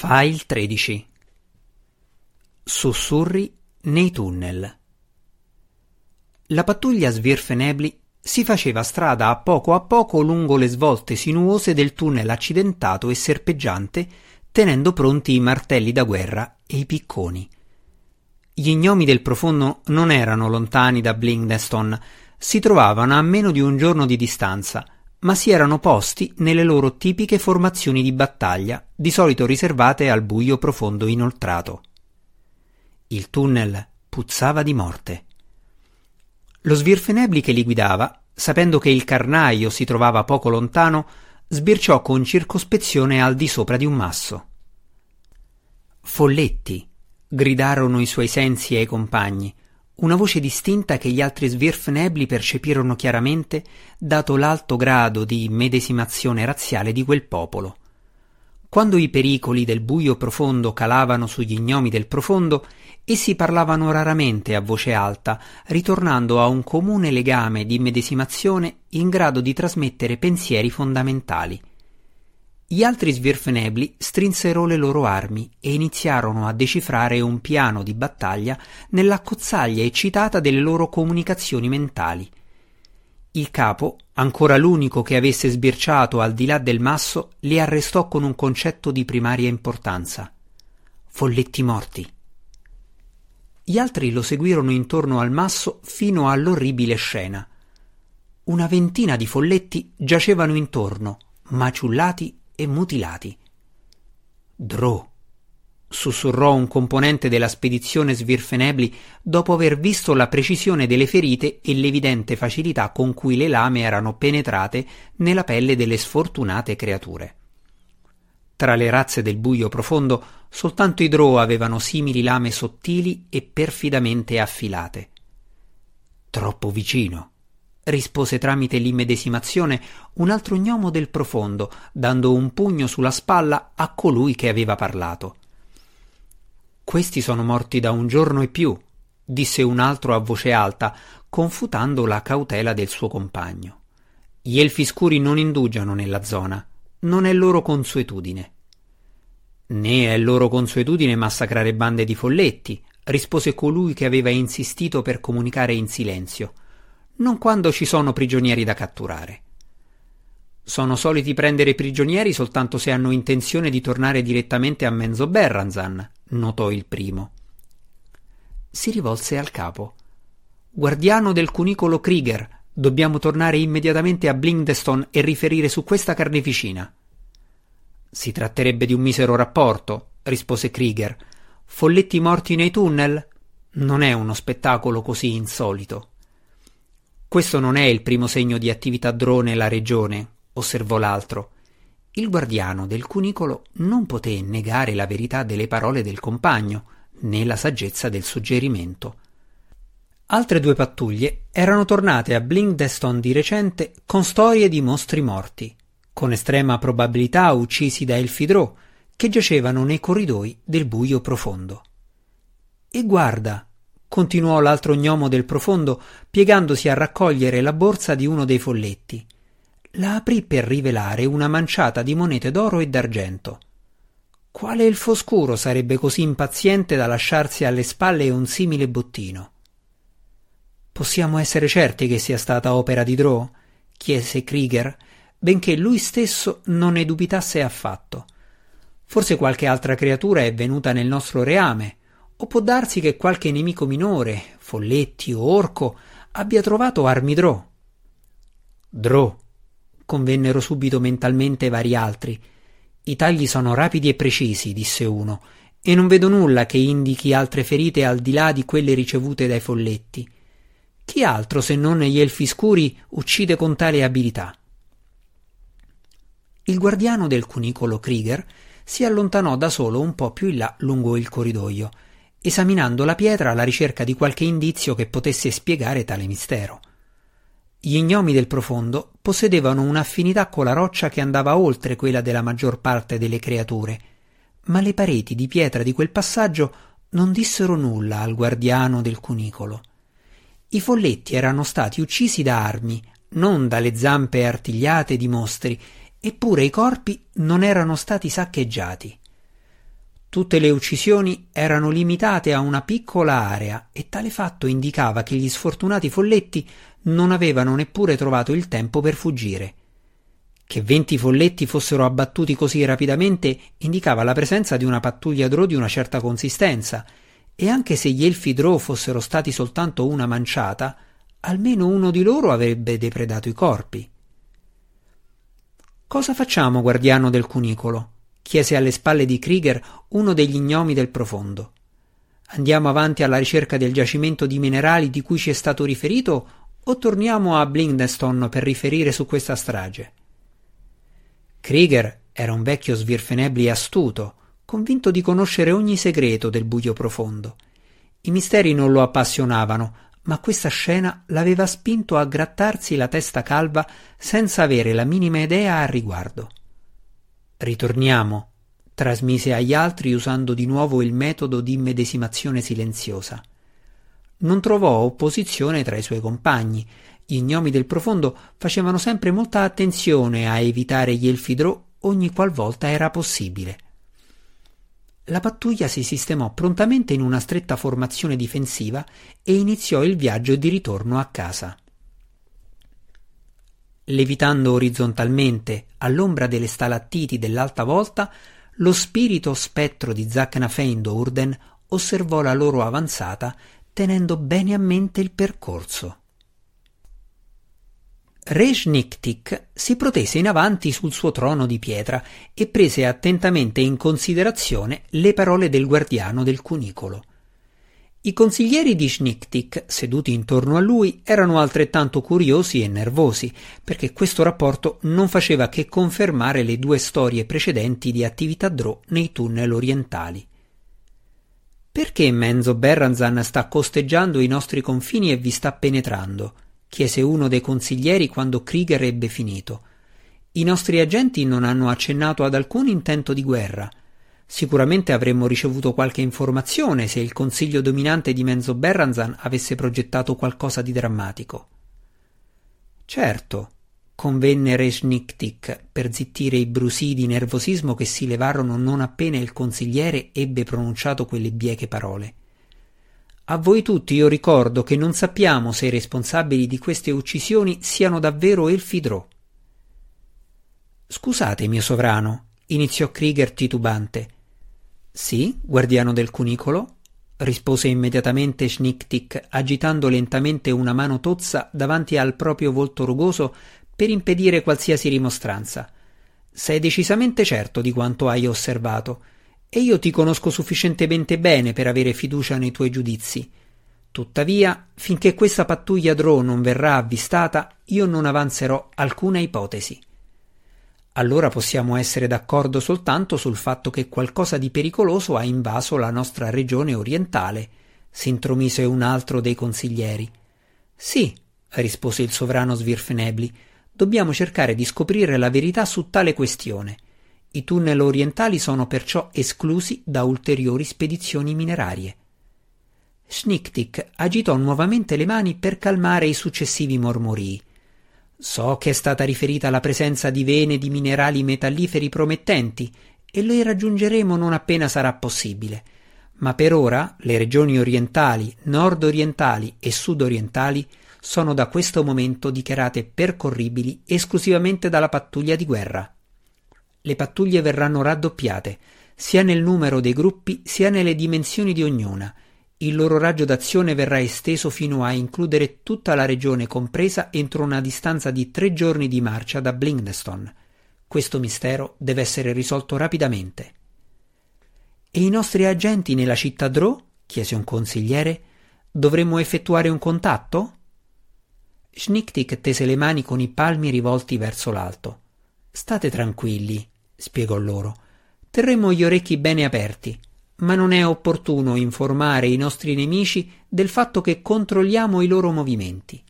File 13 Sussurri nei tunnel. La pattuglia Svirfenebli si faceva strada a poco a poco lungo le svolte sinuose del tunnel accidentato e serpeggiante, tenendo pronti i martelli da guerra e i picconi. Gli gnomi del profondo non erano lontani da Blingdeston, si trovavano a meno di un giorno di distanza – ma si erano posti nelle loro tipiche formazioni di battaglia, di solito riservate al buio profondo inoltrato. Il tunnel puzzava di morte. Lo Svirfenebli che li guidava, sapendo che il carnaio si trovava poco lontano, sbirciò con circospezione al di sopra di un masso. Folletti, gridarono i suoi sensi ai compagni, una voce distinta che gli altri Svirfnebli percepirono chiaramente, dato l'alto grado di medesimazione razziale di quel popolo. Quando i pericoli del buio profondo calavano sugli gnomi del profondo, essi parlavano raramente a voce alta, ritornando a un comune legame di medesimazione in grado di trasmettere pensieri fondamentali. Gli altri svirfenebli strinsero le loro armi e iniziarono a decifrare un piano di battaglia nell'accozzaglia eccitata delle loro comunicazioni mentali. Il capo, ancora l'unico che avesse sbirciato al di là del masso, li arrestò con un concetto di primaria importanza. Folletti morti. Gli altri lo seguirono intorno al masso fino all'orribile scena. Una ventina di folletti giacevano intorno, maciullati e mutilati. Drò, sussurrò un componente della spedizione Svirfenebli dopo aver visto la precisione delle ferite e l'evidente facilità con cui le lame erano penetrate nella pelle delle sfortunate creature. Tra le razze del buio profondo soltanto i Drow avevano simili lame sottili e perfidamente affilate. Troppo vicino rispose tramite l'immedesimazione un altro gnomo del profondo, dando un pugno sulla spalla a colui che aveva parlato. Questi sono morti da un giorno e più, disse un altro a voce alta, confutando la cautela del suo compagno. Gli elfi scuri non indugiano nella zona, non è loro consuetudine. Né è loro consuetudine massacrare bande di folletti, rispose colui che aveva insistito per comunicare in silenzio non quando ci sono prigionieri da catturare. Sono soliti prendere prigionieri soltanto se hanno intenzione di tornare direttamente a Menzo Berranzan, notò il primo. Si rivolse al capo. Guardiano del cunicolo Krieger, dobbiamo tornare immediatamente a Blindeston e riferire su questa carneficina. Si tratterebbe di un misero rapporto, rispose Krieger. Folletti morti nei tunnel? Non è uno spettacolo così insolito. Questo non è il primo segno di attività drone nella regione, osservò l'altro. Il guardiano del cunicolo non poté negare la verità delle parole del compagno, né la saggezza del suggerimento. Altre due pattuglie erano tornate a Blinkdeston di recente con storie di mostri morti, con estrema probabilità uccisi da Elfidrò, che giacevano nei corridoi del buio profondo. E guarda, continuò l'altro gnomo del profondo, piegandosi a raccogliere la borsa di uno dei folletti. La aprì per rivelare una manciata di monete d'oro e d'argento. Quale elfo scuro sarebbe così impaziente da lasciarsi alle spalle un simile bottino? Possiamo essere certi che sia stata opera di Drow? chiese Krieger, benché lui stesso non ne dubitasse affatto. Forse qualche altra creatura è venuta nel nostro reame, o può darsi che qualche nemico minore, folletti o orco, abbia trovato armi Drò. Drò, convennero subito mentalmente vari altri. I tagli sono rapidi e precisi, disse uno, e non vedo nulla che indichi altre ferite al di là di quelle ricevute dai folletti. Chi altro se non gli elfi scuri uccide con tale abilità? Il guardiano del cunicolo Krieger si allontanò da solo un po più in là lungo il corridoio esaminando la pietra alla ricerca di qualche indizio che potesse spiegare tale mistero. Gli gnomi del profondo possedevano un'affinità con la roccia che andava oltre quella della maggior parte delle creature, ma le pareti di pietra di quel passaggio non dissero nulla al guardiano del cunicolo. I folletti erano stati uccisi da armi, non dalle zampe artigliate di mostri, eppure i corpi non erano stati saccheggiati. Tutte le uccisioni erano limitate a una piccola area e tale fatto indicava che gli sfortunati folletti non avevano neppure trovato il tempo per fuggire. Che venti folletti fossero abbattuti così rapidamente indicava la presenza di una pattuglia drò di una certa consistenza, e anche se gli elfi drò fossero stati soltanto una manciata, almeno uno di loro avrebbe depredato i corpi. Cosa facciamo, guardiano del cunicolo? Chiese alle spalle di Krieger uno degli gnomi del profondo. Andiamo avanti alla ricerca del giacimento di minerali di cui ci è stato riferito o torniamo a Blindestone per riferire su questa strage? Krieger era un vecchio svirfenebli astuto, convinto di conoscere ogni segreto del buio profondo. I misteri non lo appassionavano, ma questa scena l'aveva spinto a grattarsi la testa calva senza avere la minima idea al riguardo. Ritorniamo, trasmise agli altri usando di nuovo il metodo di immedesimazione silenziosa. Non trovò opposizione tra i suoi compagni. Gli gnomi del profondo facevano sempre molta attenzione a evitare gli elfidrò ogni qualvolta era possibile. La pattuglia si sistemò prontamente in una stretta formazione difensiva e iniziò il viaggio di ritorno a casa. Levitando orizzontalmente all'ombra delle stalattiti dell'alta volta, lo spirito spettro di Zacnafeindo Urden osservò la loro avanzata tenendo bene a mente il percorso. Re Schniktik si protese in avanti sul suo trono di pietra e prese attentamente in considerazione le parole del guardiano del cunicolo. I consiglieri di Schniktik, seduti intorno a lui, erano altrettanto curiosi e nervosi, perché questo rapporto non faceva che confermare le due storie precedenti di attività Drò nei tunnel orientali. Perché Menzo Berranzan sta costeggiando i nostri confini e vi sta penetrando? chiese uno dei consiglieri quando Krieger ebbe finito. I nostri agenti non hanno accennato ad alcun intento di guerra. Sicuramente avremmo ricevuto qualche informazione se il consiglio dominante di Menzo Berranzan avesse progettato qualcosa di drammatico. Certo, convenne Resniktik per zittire i brusii di nervosismo che si levarono non appena il consigliere ebbe pronunciato quelle bieche parole. A voi tutti io ricordo che non sappiamo se i responsabili di queste uccisioni siano davvero Elfidrò. Scusate, mio sovrano, iniziò Krieger titubante. Sì, guardiano del cunicolo? rispose immediatamente Schniktik, agitando lentamente una mano tozza davanti al proprio volto rugoso per impedire qualsiasi rimostranza. Sei decisamente certo di quanto hai osservato, e io ti conosco sufficientemente bene per avere fiducia nei tuoi giudizi. Tuttavia, finché questa pattuglia Drò non verrà avvistata, io non avanzerò alcuna ipotesi allora possiamo essere d'accordo soltanto sul fatto che qualcosa di pericoloso ha invaso la nostra regione orientale, s'intromise un altro dei consiglieri. Sì, rispose il sovrano Svirfenebli, dobbiamo cercare di scoprire la verità su tale questione. I tunnel orientali sono perciò esclusi da ulteriori spedizioni minerarie. Schniktik agitò nuovamente le mani per calmare i successivi mormorii. So che è stata riferita la presenza di vene di minerali metalliferi promettenti e le raggiungeremo non appena sarà possibile. Ma per ora le regioni orientali, nord-orientali e sud-orientali sono da questo momento dichiarate percorribili esclusivamente dalla pattuglia di guerra. Le pattuglie verranno raddoppiate, sia nel numero dei gruppi sia nelle dimensioni di ognuna, il loro raggio d'azione verrà esteso fino a includere tutta la regione compresa entro una distanza di tre giorni di marcia da Blindestone. Questo mistero deve essere risolto rapidamente. E i nostri agenti nella città Drò? chiese un consigliere. Dovremmo effettuare un contatto? Schniktik tese le mani con i palmi rivolti verso l'alto. State tranquilli, spiegò loro. Terremo gli orecchi bene aperti ma non è opportuno informare i nostri nemici del fatto che controlliamo i loro movimenti.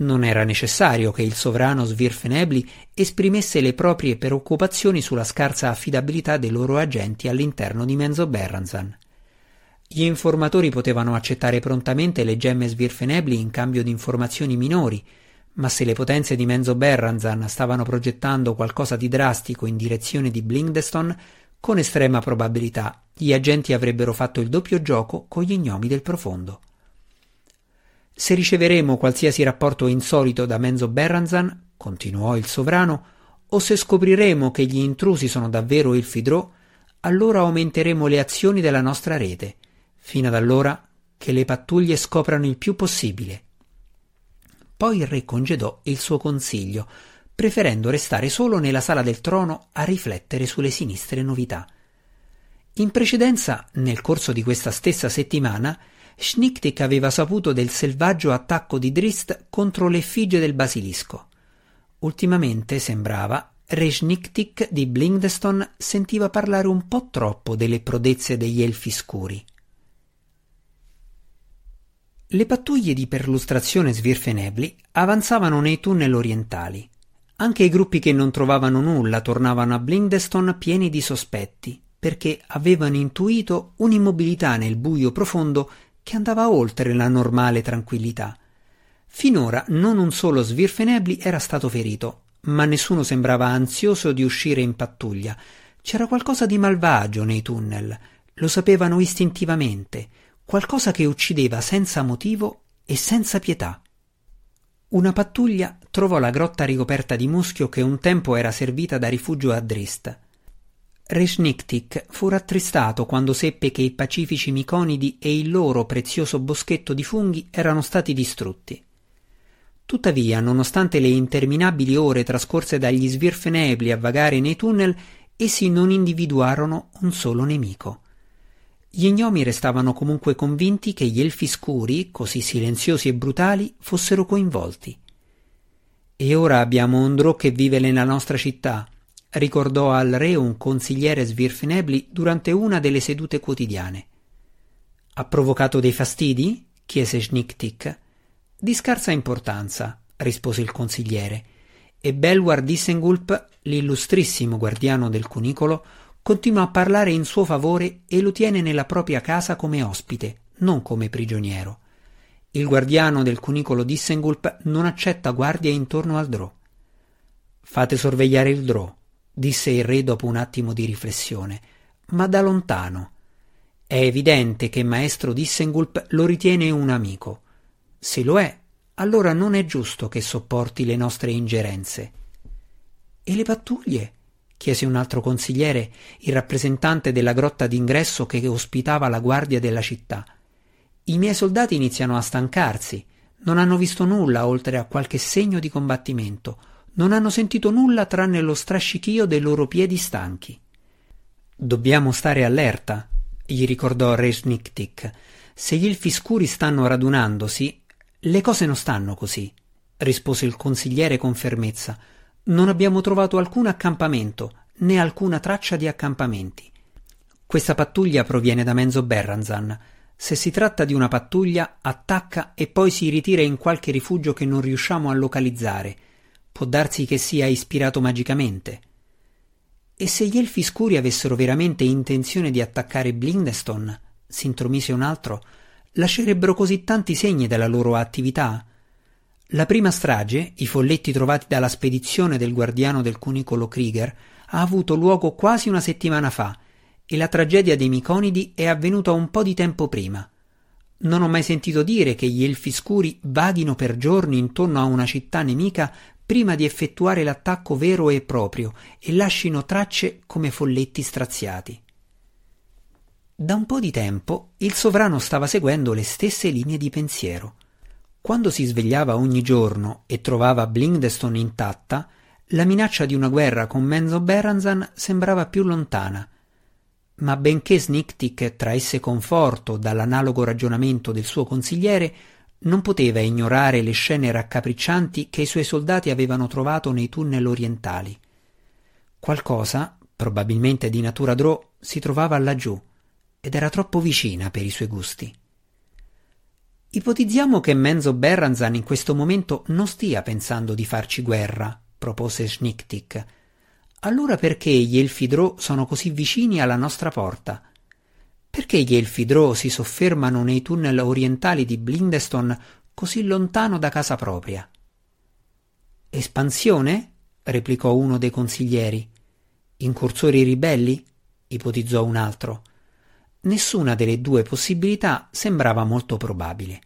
Non era necessario che il sovrano Svirfenebli esprimesse le proprie preoccupazioni sulla scarsa affidabilità dei loro agenti all'interno di Menzo Berranzan. Gli informatori potevano accettare prontamente le gemme Svirfenebli in cambio di informazioni minori, ma se le potenze di Menzo Berranzan stavano progettando qualcosa di drastico in direzione di Blindestone, Con estrema probabilità gli agenti avrebbero fatto il doppio gioco con gli gnomi del profondo. Se riceveremo qualsiasi rapporto insolito da Menzo Berranzan, continuò il sovrano, o se scopriremo che gli intrusi sono davvero il Fidrò, allora aumenteremo le azioni della nostra rete, fino ad allora che le pattuglie scoprano il più possibile. Poi il re congedò il suo consiglio, preferendo restare solo nella sala del trono a riflettere sulle sinistre novità. In precedenza, nel corso di questa stessa settimana, Schniktik aveva saputo del selvaggio attacco di Drist contro l'effigie del basilisco. Ultimamente sembrava Rejniktik di Blingdeston sentiva parlare un po' troppo delle prodezze degli elfi scuri. Le pattuglie di perlustrazione svirfenebli avanzavano nei tunnel orientali. Anche i gruppi che non trovavano nulla tornavano a Blingdeston pieni di sospetti, perché avevano intuito un'immobilità nel buio profondo che andava oltre la normale tranquillità. Finora non un solo Svirfenebli era stato ferito, ma nessuno sembrava ansioso di uscire in pattuglia. C'era qualcosa di malvagio nei tunnel, lo sapevano istintivamente, qualcosa che uccideva senza motivo e senza pietà. Una pattuglia trovò la grotta ricoperta di muschio che un tempo era servita da rifugio a Drist. Reshniktik fu rattristato quando seppe che i pacifici miconidi e il loro prezioso boschetto di funghi erano stati distrutti. Tuttavia, nonostante le interminabili ore trascorse dagli svirfenebli a vagare nei tunnel, essi non individuarono un solo nemico. Gli gnomi restavano comunque convinti che gli elfi scuri, così silenziosi e brutali, fossero coinvolti. E ora abbiamo un drò che vive nella nostra città, ricordò al re un consigliere svirfenebli durante una delle sedute quotidiane. Ha provocato dei fastidi? chiese Schniktik. Di scarsa importanza, rispose il consigliere, e Belwar Dissengulp, l'illustrissimo guardiano del cunicolo, continua a parlare in suo favore e lo tiene nella propria casa come ospite, non come prigioniero. Il guardiano del cunicolo Dissengulp non accetta guardie intorno al drò. Fate sorvegliare il drò, disse il re dopo un attimo di riflessione, ma da lontano. È evidente che maestro Dissengulp lo ritiene un amico. Se lo è, allora non è giusto che sopporti le nostre ingerenze. E le pattuglie? Chiese un altro consigliere, il rappresentante della grotta d'ingresso che ospitava la guardia della città. I miei soldati iniziano a stancarsi, non hanno visto nulla oltre a qualche segno di combattimento, non hanno sentito nulla tranne lo strascichio dei loro piedi stanchi. Dobbiamo stare allerta, gli ricordò Resniktik. Se gli elfi scuri stanno radunandosi, le cose non stanno così, rispose il consigliere con fermezza. Non abbiamo trovato alcun accampamento, né alcuna traccia di accampamenti. Questa pattuglia proviene da Menzo Berranzan. Se si tratta di una pattuglia, attacca e poi si ritira in qualche rifugio che non riusciamo a localizzare. Può darsi che sia ispirato magicamente. E se gli elfi scuri avessero veramente intenzione di attaccare Blindeston? si intromise un altro lascerebbero così tanti segni della loro attività? La prima strage, i folletti trovati dalla spedizione del guardiano del cunicolo Krieger, ha avuto luogo quasi una settimana fa e la tragedia dei Miconidi è avvenuta un po' di tempo prima. Non ho mai sentito dire che gli elfi scuri vaghino per giorni intorno a una città nemica prima di effettuare l'attacco vero e proprio e lascino tracce come folletti straziati. Da un po' di tempo il sovrano stava seguendo le stesse linee di pensiero. Quando si svegliava ogni giorno e trovava Blingdeston intatta, la minaccia di una guerra con Menzo Berranzan sembrava più lontana. Ma benché Sniktik traesse conforto dall'analogo ragionamento del suo consigliere, non poteva ignorare le scene raccapriccianti che i suoi soldati avevano trovato nei tunnel orientali. Qualcosa, probabilmente di natura drò, si trovava laggiù ed era troppo vicina per i suoi gusti. Ipotizziamo che Menzo Berranzan in questo momento non stia pensando di farci guerra, propose Schniktik. Allora perché gli Elfidrò sono così vicini alla nostra porta? Perché gli Elfidrò si soffermano nei tunnel orientali di Blindeston così lontano da casa propria? Espansione? replicò uno dei consiglieri. Incursori ribelli? ipotizzò un altro. Nessuna delle due possibilità sembrava molto probabile.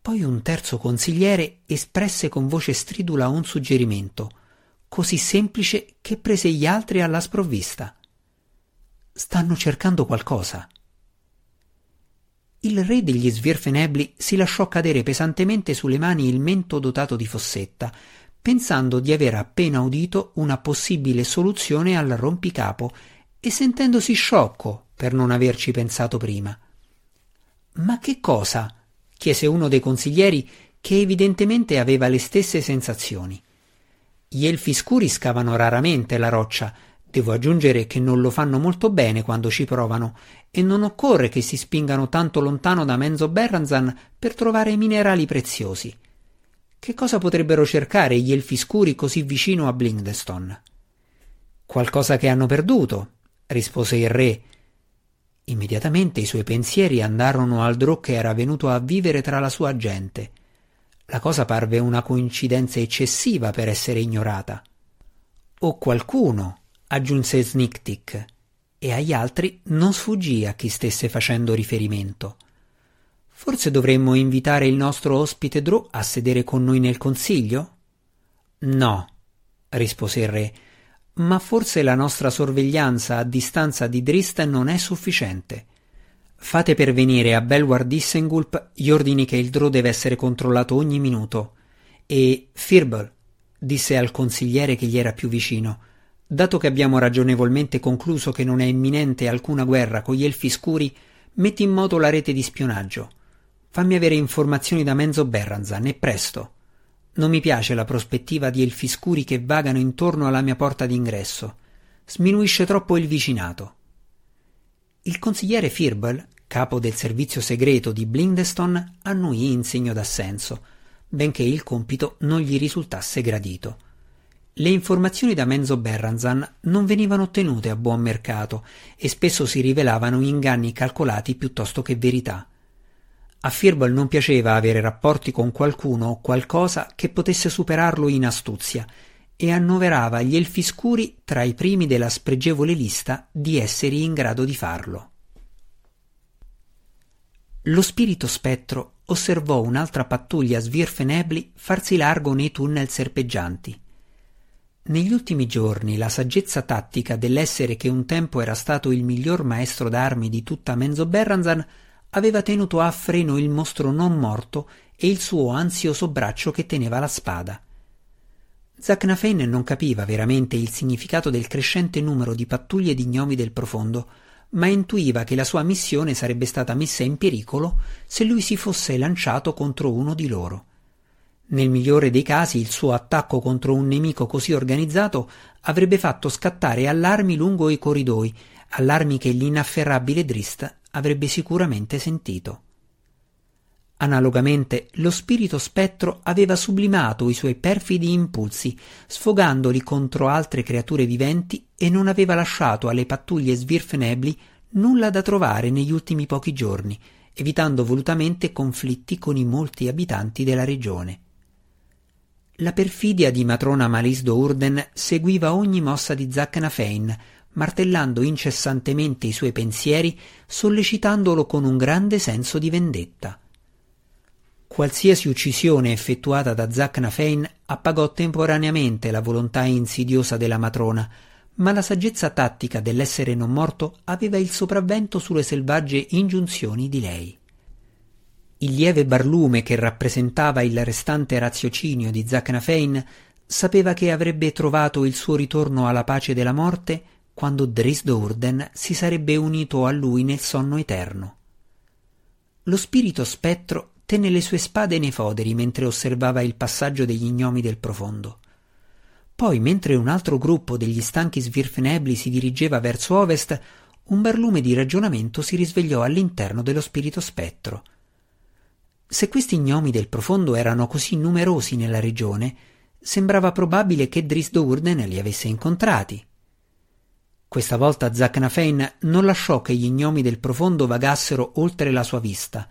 Poi un terzo consigliere espresse con voce stridula un suggerimento, così semplice che prese gli altri alla sprovvista. Stanno cercando qualcosa. Il re degli Svirfenebli si lasciò cadere pesantemente sulle mani il mento dotato di fossetta, pensando di aver appena udito una possibile soluzione al rompicapo e sentendosi sciocco per non averci pensato prima. Ma che cosa? chiese uno dei consiglieri che evidentemente aveva le stesse sensazioni. Gli elfi scuri scavano raramente la roccia, devo aggiungere che non lo fanno molto bene quando ci provano, e non occorre che si spingano tanto lontano da Menzo Berranzan per trovare minerali preziosi. Che cosa potrebbero cercare gli elfi scuri così vicino a Blingdeston? Qualcosa che hanno perduto, rispose il re. Immediatamente i suoi pensieri andarono al Drò che era venuto a vivere tra la sua gente. La cosa parve una coincidenza eccessiva per essere ignorata. O qualcuno, aggiunse Sniktik, e agli altri non sfuggì a chi stesse facendo riferimento. Forse dovremmo invitare il nostro ospite Drò a sedere con noi nel consiglio? No, rispose il re, ma forse la nostra sorveglianza a distanza di Drist non è sufficiente. Fate pervenire a Belwar Dissengulp gli ordini che il Drò deve essere controllato ogni minuto. E Firbol, disse al consigliere che gli era più vicino, dato che abbiamo ragionevolmente concluso che non è imminente alcuna guerra con gli elfi scuri, metti in moto la rete di spionaggio. Fammi avere informazioni da Menzo Berranzan e presto. Non mi piace la prospettiva di elfi scuri che vagano intorno alla mia porta d'ingresso. Sminuisce troppo il vicinato. Il consigliere Firbel, capo del servizio segreto di Blindeston, annuì in segno d'assenso, benché il compito non gli risultasse gradito. Le informazioni da Menzo Berranzan non venivano ottenute a buon mercato e spesso si rivelavano inganni calcolati piuttosto che verità. A Firbol non piaceva avere rapporti con qualcuno o qualcosa che potesse superarlo in astuzia e annoverava gli elfi scuri tra i primi della spregevole lista di esseri in grado di farlo. Lo spirito spettro osservò un'altra pattuglia svirfenebli farsi largo nei tunnel serpeggianti. Negli ultimi giorni la saggezza tattica dell'essere che un tempo era stato il miglior maestro d'armi di tutta Menzo Berranzan aveva tenuto a freno il mostro non morto e il suo ansioso braccio che teneva la spada. Zacnafen non capiva veramente il significato del crescente numero di pattuglie di gnomi del profondo, ma intuiva che la sua missione sarebbe stata messa in pericolo se lui si fosse lanciato contro uno di loro. Nel migliore dei casi il suo attacco contro un nemico così organizzato avrebbe fatto scattare allarmi lungo i corridoi, allarmi che l'inafferrabile Drist avrebbe sicuramente sentito. Analogamente, lo spirito spettro aveva sublimato i suoi perfidi impulsi, sfogandoli contro altre creature viventi e non aveva lasciato alle pattuglie svirfenebli nulla da trovare negli ultimi pochi giorni, evitando volutamente conflitti con i molti abitanti della regione. La perfidia di matrona Malisdo Urden seguiva ogni mossa di Zacnafein, martellando incessantemente i suoi pensieri, sollecitandolo con un grande senso di vendetta. Qualsiasi uccisione effettuata da Zacnafein appagò temporaneamente la volontà insidiosa della matrona, ma la saggezza tattica dell'essere non morto aveva il sopravvento sulle selvagge ingiunzioni di lei. Il lieve barlume che rappresentava il restante raziocinio di Zacnafein sapeva che avrebbe trovato il suo ritorno alla pace della morte quando Drisdurden si sarebbe unito a lui nel sonno eterno. Lo spirito spettro tenne le sue spade nei foderi mentre osservava il passaggio degli gnomi del profondo. Poi, mentre un altro gruppo degli stanchi svirfenebli si dirigeva verso ovest, un barlume di ragionamento si risvegliò all'interno dello spirito spettro. Se questi gnomi del profondo erano così numerosi nella regione, sembrava probabile che Drisdurden li avesse incontrati. Questa volta Zacnafein non lasciò che gli gnomi del profondo vagassero oltre la sua vista.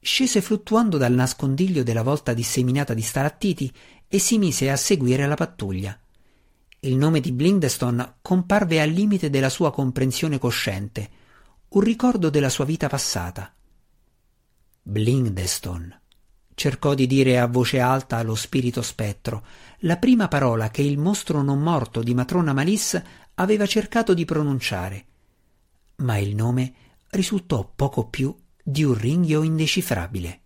Scese fluttuando dal nascondiglio della volta disseminata di stalattiti e si mise a seguire la pattuglia. Il nome di Blindestone comparve al limite della sua comprensione cosciente, un ricordo della sua vita passata. Blindestone cercò di dire a voce alta lo spirito spettro, la prima parola che il mostro non morto di matrona Malice aveva cercato di pronunciare. Ma il nome risultò poco più di un ringhio indecifrabile.